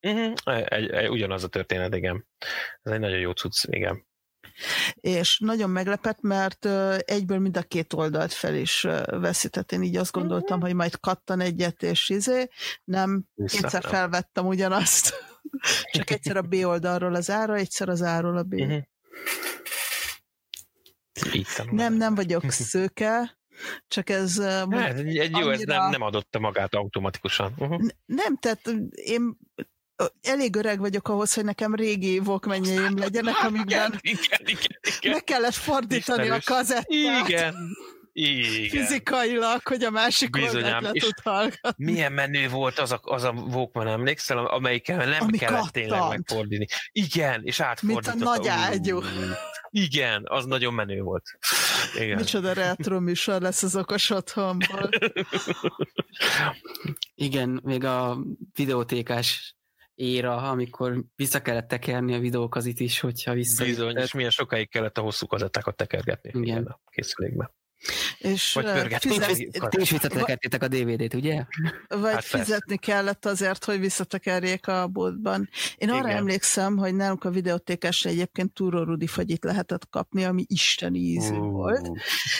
Uh-huh. Egy, egy, ugyanaz a történet, igen. Ez egy nagyon jó cucc, igen. És nagyon meglepett, mert egyből mind a két oldalt fel is veszített. Én így azt gondoltam, uh-huh. hogy majd kattan egyet, és izé, nem, Vissza, kétszer nem. felvettem ugyanazt. Csak egyszer a B oldalról az ára, egyszer az áról a B. Uh-huh. Nem, nem vagyok szőke, csak ez... Hát, egy, egy jó, annyira... ez nem, nem adotta magát automatikusan. Uh-huh. Nem, tehát én elég öreg vagyok ahhoz, hogy nekem régi walkmanjeim legyenek, *laughs* amikben igen, igen, igen, igen. meg kellett fordítani Istenős. a kazettát. Igen, igen. Fizikailag, hogy a másik Bizonyám. le tud hallgatni. Milyen menő volt az a, az a Walkman, emlékszel, amelyikkel nem Ami kellett kattant. tényleg megfordítani. Igen, és átfordította. Mint a nagy ágyú. Igen, az nagyon menő volt. Igen. Micsoda retro műsor lesz az okos otthonból. *laughs* Igen, még a videótékás éra, amikor vissza kellett tekerni a videókazit is, hogyha vissza. Bizony, és milyen sokáig kellett a hosszú kazettákat tekergetni igen. a készülékbe. És vagy pörgetni. Ti is visszatekertétek a DVD-t, ugye? Vagy hát fizetni persze. kellett azért, hogy visszatekerjék a boltban. Én arra Igen. emlékszem, hogy nálunk a videótékásra egyébként Túró Rudi fagyit lehetett kapni, ami isteni ízű uh. volt.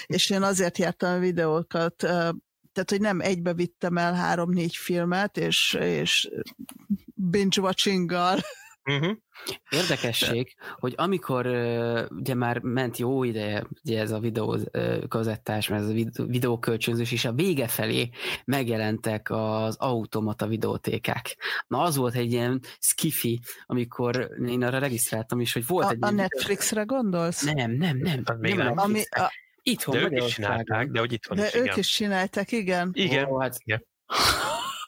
És én azért jártam a videókat, tehát, hogy nem egybe vittem el három-négy filmet, és, és binge-watchinggal Uh-huh. Érdekesség, hogy amikor ugye már ment jó ideje ugye ez a videókazettás, mert ez a videókölcsönzés, és a vége felé megjelentek az automata videótékák. Na az volt egy ilyen skifi, amikor én arra regisztráltam is, hogy volt a, egy... A Netflixre gondolsz? Nem, nem, nem. Még nem, nem. Ami, a, itthon de ők is csinálták, de hogy itthon de is, ők igen. is csinálták, igen. Igen, Ó, hát, igen.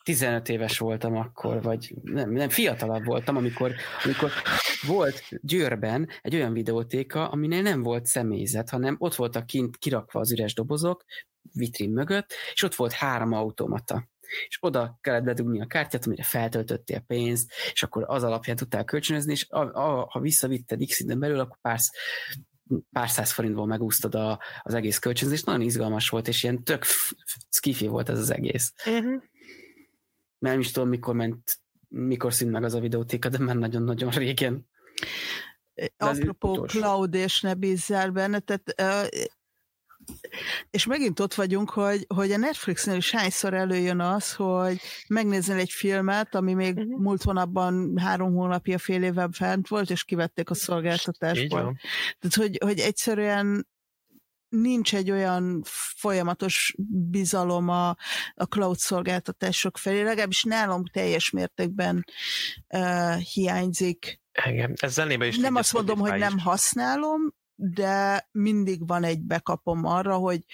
15 éves voltam akkor, vagy nem, nem fiatalabb voltam, amikor, amikor volt Győrben egy olyan videótéka, aminél nem volt személyzet, hanem ott voltak kint kirakva az üres dobozok, vitrin mögött, és ott volt három automata. És oda kellett bedugni a kártyát, amire feltöltöttél pénzt, és akkor az alapján tudtál kölcsönözni, és a, a, ha visszavitted x időn belül, akkor pár, pár száz forintból megúsztad a, az egész kölcsönzést, nagyon izgalmas volt, és ilyen tök skifi volt ez az egész. Uh-huh nem is tudom, mikor ment, mikor szűnt meg az a videótéka, de már nagyon-nagyon régen. Apropó cloud és ne bízzál benne, tehát és megint ott vagyunk, hogy, hogy a Netflixnél is hányszor előjön az, hogy megnézel egy filmet, ami még uh-huh. múlt hónapban három hónapja, fél éve fent volt, és kivették a szolgáltatásból. Tehát, hogy, hogy egyszerűen nincs egy olyan folyamatos bizalom a, a cloud szolgáltatások felé, legalábbis nálam teljes mértékben uh, hiányzik. Igen, ez zenébe is. Nem azt mondom, hogy nem használom, de mindig van egy bekapom arra, hogy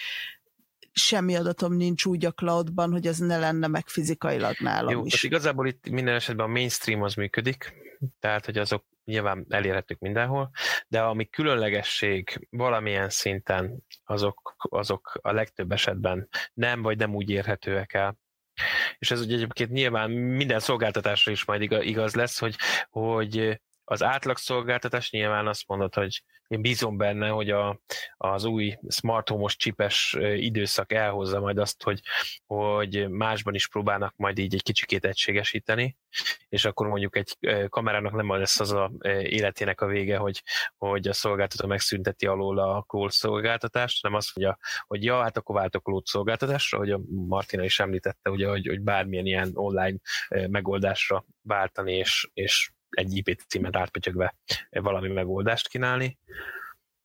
semmi adatom nincs úgy a cloudban, hogy ez ne lenne meg fizikailag nálam Jó, is. igazából itt minden esetben a mainstream az működik, tehát hogy azok nyilván elérhetők mindenhol, de ami különlegesség valamilyen szinten, azok, azok a legtöbb esetben nem vagy nem úgy érhetőek el. És ez ugye egyébként nyilván minden szolgáltatásra is majd igaz lesz, hogy, hogy az átlagszolgáltatás nyilván azt mondod, hogy én bízom benne, hogy a, az új smart home-os csipes időszak elhozza majd azt, hogy, hogy másban is próbálnak majd így egy kicsikét egységesíteni, és akkor mondjuk egy kamerának nem lesz az a életének a vége, hogy, hogy a szolgáltató megszünteti alól a call szolgáltatást, hanem azt mondja, hogy ja, hát akkor váltok a szolgáltatásra, hogy a Martina is említette, ugye, hogy, hogy bármilyen ilyen online megoldásra váltani, és, és egy IP címet átpötyögve valami megoldást kínálni.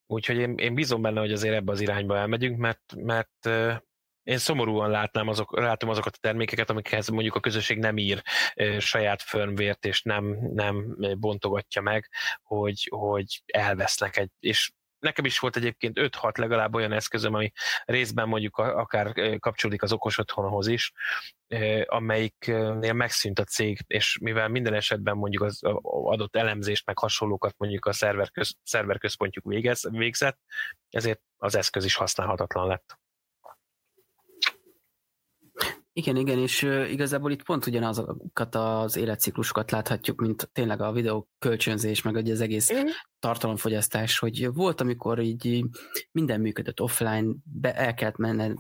Úgyhogy én, én bízom benne, hogy azért ebbe az irányba elmegyünk, mert, mert én szomorúan látnám azok, látom azokat a termékeket, amikhez mondjuk a közösség nem ír saját firmware és nem, nem bontogatja meg, hogy, hogy elvesznek egy, és nekem is volt egyébként 5-6 legalább olyan eszközöm, ami részben mondjuk akár kapcsolódik az okos otthonhoz is, amelyiknél megszűnt a cég, és mivel minden esetben mondjuk az adott elemzést, meg hasonlókat mondjuk a szerver, köz, szerver központjuk végez, végzett, ezért az eszköz is használhatatlan lett. Igen, igen, és igazából itt pont ugyanazokat az életciklusokat láthatjuk, mint tényleg a videó kölcsönzés, meg az egész mm. tartalomfogyasztás, hogy volt, amikor így minden működött offline, be el kellett menned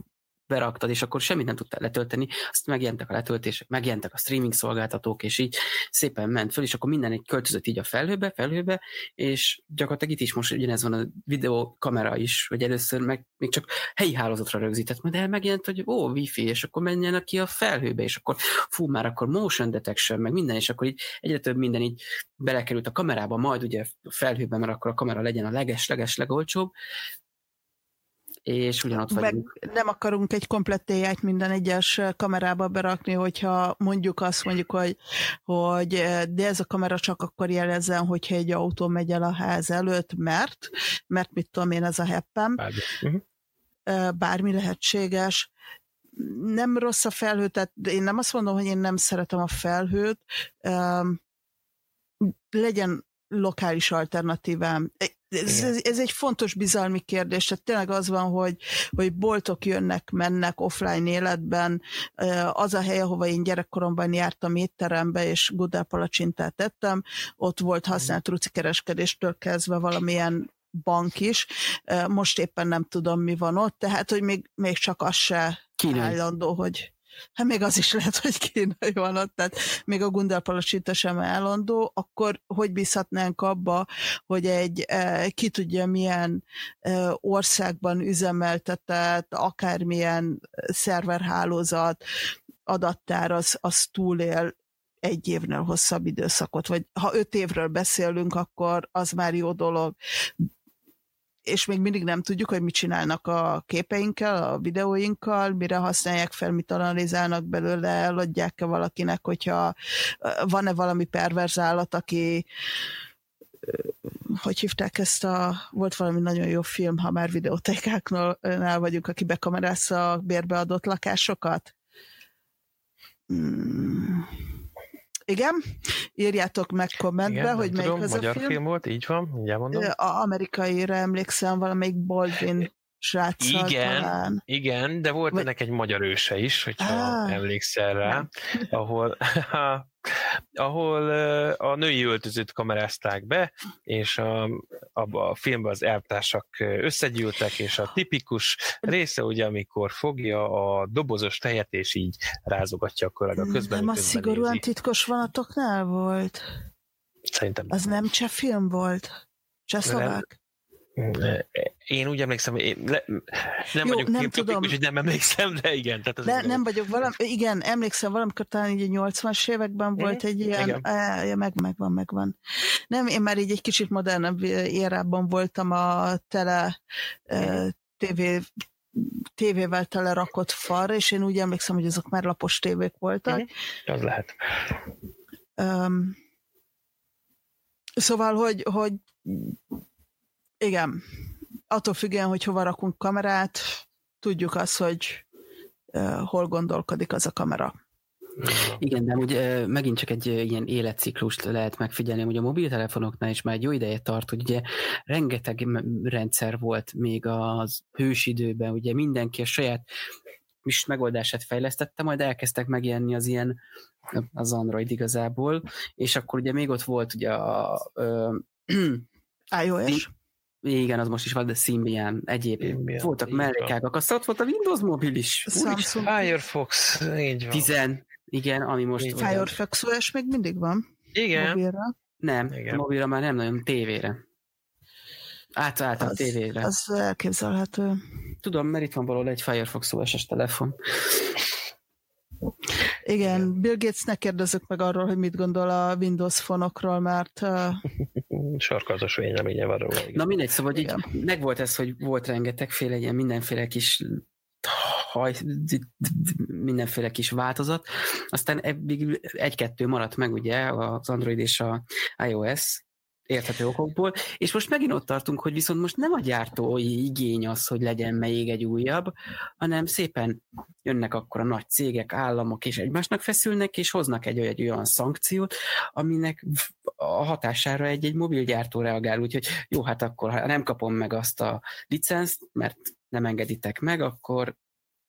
beraktad, és akkor semmit nem tudtál letölteni, azt megjelentek a letöltések, megjelentek a streaming szolgáltatók, és így szépen ment föl, és akkor minden egy költözött így a felhőbe, felhőbe, és gyakorlatilag itt is most ugyanez van a videó kamera is, hogy először meg még csak helyi hálózatra rögzített, de megjelent, hogy ó, wifi, és akkor menjen ki a felhőbe, és akkor fú, már akkor motion detection, meg minden, és akkor így egyre több minden így belekerült a kamerába, majd ugye a felhőben, mert akkor a kamera legyen a leges-leges legolcsóbb, és ugyanott vagyunk. Meg nem akarunk egy komplett ai minden egyes kamerába berakni, hogyha mondjuk azt mondjuk, hogy, hogy de ez a kamera csak akkor jelezzen, hogyha egy autó megy el a ház előtt, mert, mert mit tudom én, ez a heppem. Bármi, uh-huh. Bármi lehetséges. Nem rossz a felhő, tehát én nem azt mondom, hogy én nem szeretem a felhőt, legyen lokális alternatívám ez, ez, ez egy fontos bizalmi kérdés, tehát tényleg az van, hogy, hogy boltok jönnek, mennek offline életben. Az a hely, ahova én gyerekkoromban jártam étterembe, és Gudel palacsintát tettem, ott volt használt rucikereskedéstől kezdve valamilyen bank is. Most éppen nem tudom, mi van ott, tehát, hogy még, még csak az se Kínai. állandó, hogy hát még az is lehet, hogy kínai *laughs* van ott, tehát még a Gundel palacsita sem állandó, akkor hogy bízhatnánk abba, hogy egy e, ki tudja milyen e, országban üzemeltetett, akármilyen szerverhálózat, adattár az, az túlél egy évnél hosszabb időszakot, vagy ha öt évről beszélünk, akkor az már jó dolog és még mindig nem tudjuk, hogy mit csinálnak a képeinkkel, a videóinkkal, mire használják fel, mit analizálnak belőle, eladják-e valakinek, hogyha van-e valami perverz állat, aki hogy hívták ezt a, volt valami nagyon jó film, ha már videótékáknál vagyunk, aki bekamerázza a bérbeadott lakásokat. Hmm igen, írjátok meg kommentbe, Igen, hogy melyik tudom, az magyar a film. film volt, így van, mindjárt mondom. A amerikaira emlékszem, valamelyik Baldwin sráccal igen, talán. Igen, de volt Vagy... ennek egy magyar őse is, hogyha ah, emlékszel rá, ahol *laughs* ahol a női öltözőt kamerázták be, és a, abba a filmben az elvtársak összegyűltek, és a tipikus része ugye, amikor fogja a dobozos tejet, és így rázogatja a közben. Nem a szigorúan nézi. titkos vonatoknál volt? Szerintem. Az nem cseh film volt? Csehszlovák? Én úgy emlékszem, én le, nem Jó, vagyok nem tudom. úgyhogy nem emlékszem, de igen. Tehát le, nem vagyok valami, igen, emlékszem, valamikor talán így a 80-as években volt egy ilyen, igen. á, meg, megvan, megvan. Nem, én már így egy kicsit modernebb érában voltam a tele TV tévével tele rakott far, és én úgy emlékszem, hogy azok már lapos tévék voltak. Uh-huh. Az lehet. Um, szóval, hogy, hogy igen, attól függően, hogy hova rakunk kamerát, tudjuk azt, hogy hol gondolkodik az a kamera. Igen, de ugye megint csak egy ilyen életciklust lehet megfigyelni, hogy a mobiltelefonoknál is már egy jó ideje tart, hogy ugye rengeteg rendszer volt még az hősidőben, ugye mindenki a saját is megoldását fejlesztette, majd elkezdtek megjelenni az ilyen az Android igazából, és akkor ugye még ott volt ugye a, a iOS igen, az most is van, de Symbian, egyéb. Symbian, voltak mellékágak. Aztán ott volt a Windows mobil is. Samsung. Firefox, így van. Tizen, igen, ami most... Firefox OS még mindig van. Igen. Mobilra. Nem, igen. mobilra már nem nagyon, tévére. Átállt a tévére. Az elképzelhető. Tudom, mert itt van valahol egy Firefox OS-es telefon. Igen, Bill Gatesnek kérdezzük meg arról, hogy mit gondol a Windows fonokról, mert... Uh... *laughs* Sarkazos véleménye van róla. Na mindegy, szóval így megvolt ez, hogy volt rengetegféle ilyen mindenféle kis haj, mindenféle kis változat. Aztán egy-kettő maradt meg ugye az Android és a iOS, érthető okokból, és most megint ott tartunk, hogy viszont most nem a gyártói igény az, hogy legyen még egy újabb, hanem szépen jönnek akkor a nagy cégek, államok, és egymásnak feszülnek, és hoznak egy, olyan szankciót, aminek a hatására egy-egy mobilgyártó reagál, úgyhogy jó, hát akkor ha nem kapom meg azt a licenzt, mert nem engeditek meg, akkor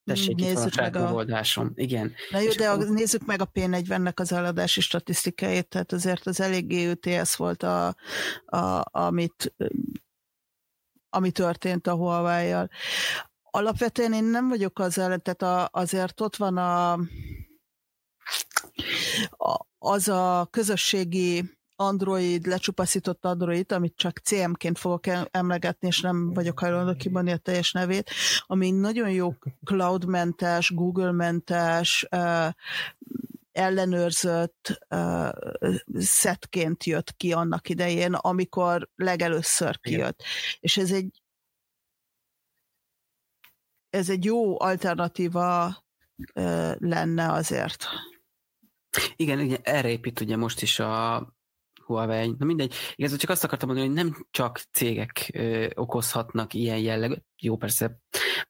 Tessék, nézzük meg a megoldásom. Igen. Na jó, de a, nézzük meg a P40-nek az eladási statisztikáit, tehát azért az eléggé UTS volt, a, a, amit, ami történt a Huawei-jal. Alapvetően én nem vagyok az ellen, tehát a, azért ott van a, a, az a közösségi Android, lecsupaszított Android, amit csak CM-ként fogok emlegetni, és nem vagyok hajlandó kimondani a teljes nevét, ami nagyon jó cloudmentes, Google-mentes, ellenőrzött uh, szetként jött ki annak idején, amikor legelőször kijött. Igen. És ez egy ez egy jó alternatíva uh, lenne azért. Igen, ugye erre épít ugye most is a Huawei, na mindegy. Igazából csak azt akartam mondani, hogy nem csak cégek ö, okozhatnak ilyen jellegű, jó persze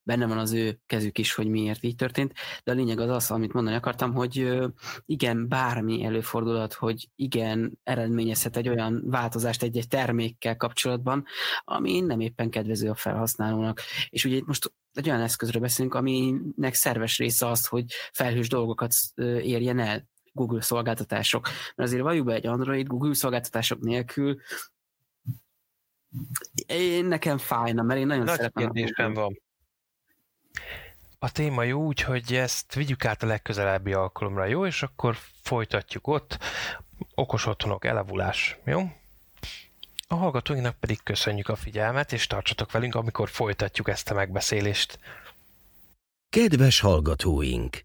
benne van az ő kezük is, hogy miért így történt, de a lényeg az az, amit mondani akartam, hogy ö, igen, bármi előfordulhat, hogy igen, eredményezhet egy olyan változást egy-egy termékkel kapcsolatban, ami nem éppen kedvező a felhasználónak. És ugye itt most egy olyan eszközről beszélünk, aminek szerves része az, hogy felhős dolgokat érjen el. Google szolgáltatások. Mert azért valljuk be egy Android Google szolgáltatások nélkül én nekem fájna, mert én nagyon Nagy szeretem. kérdésem van. A téma jó, úgyhogy ezt vigyük át a legközelebbi alkalomra, jó? És akkor folytatjuk ott. Okos otthonok, elavulás, jó? A hallgatóinknak pedig köszönjük a figyelmet, és tartsatok velünk, amikor folytatjuk ezt a megbeszélést. Kedves hallgatóink!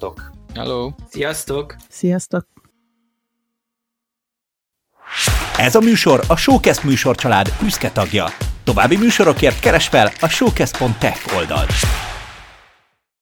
Sziasztok! Hello! Sziasztok! Sziasztok! Ez a műsor a Showcast műsorcsalád büszke tagja. További műsorokért keres fel a showcast.tech oldalt.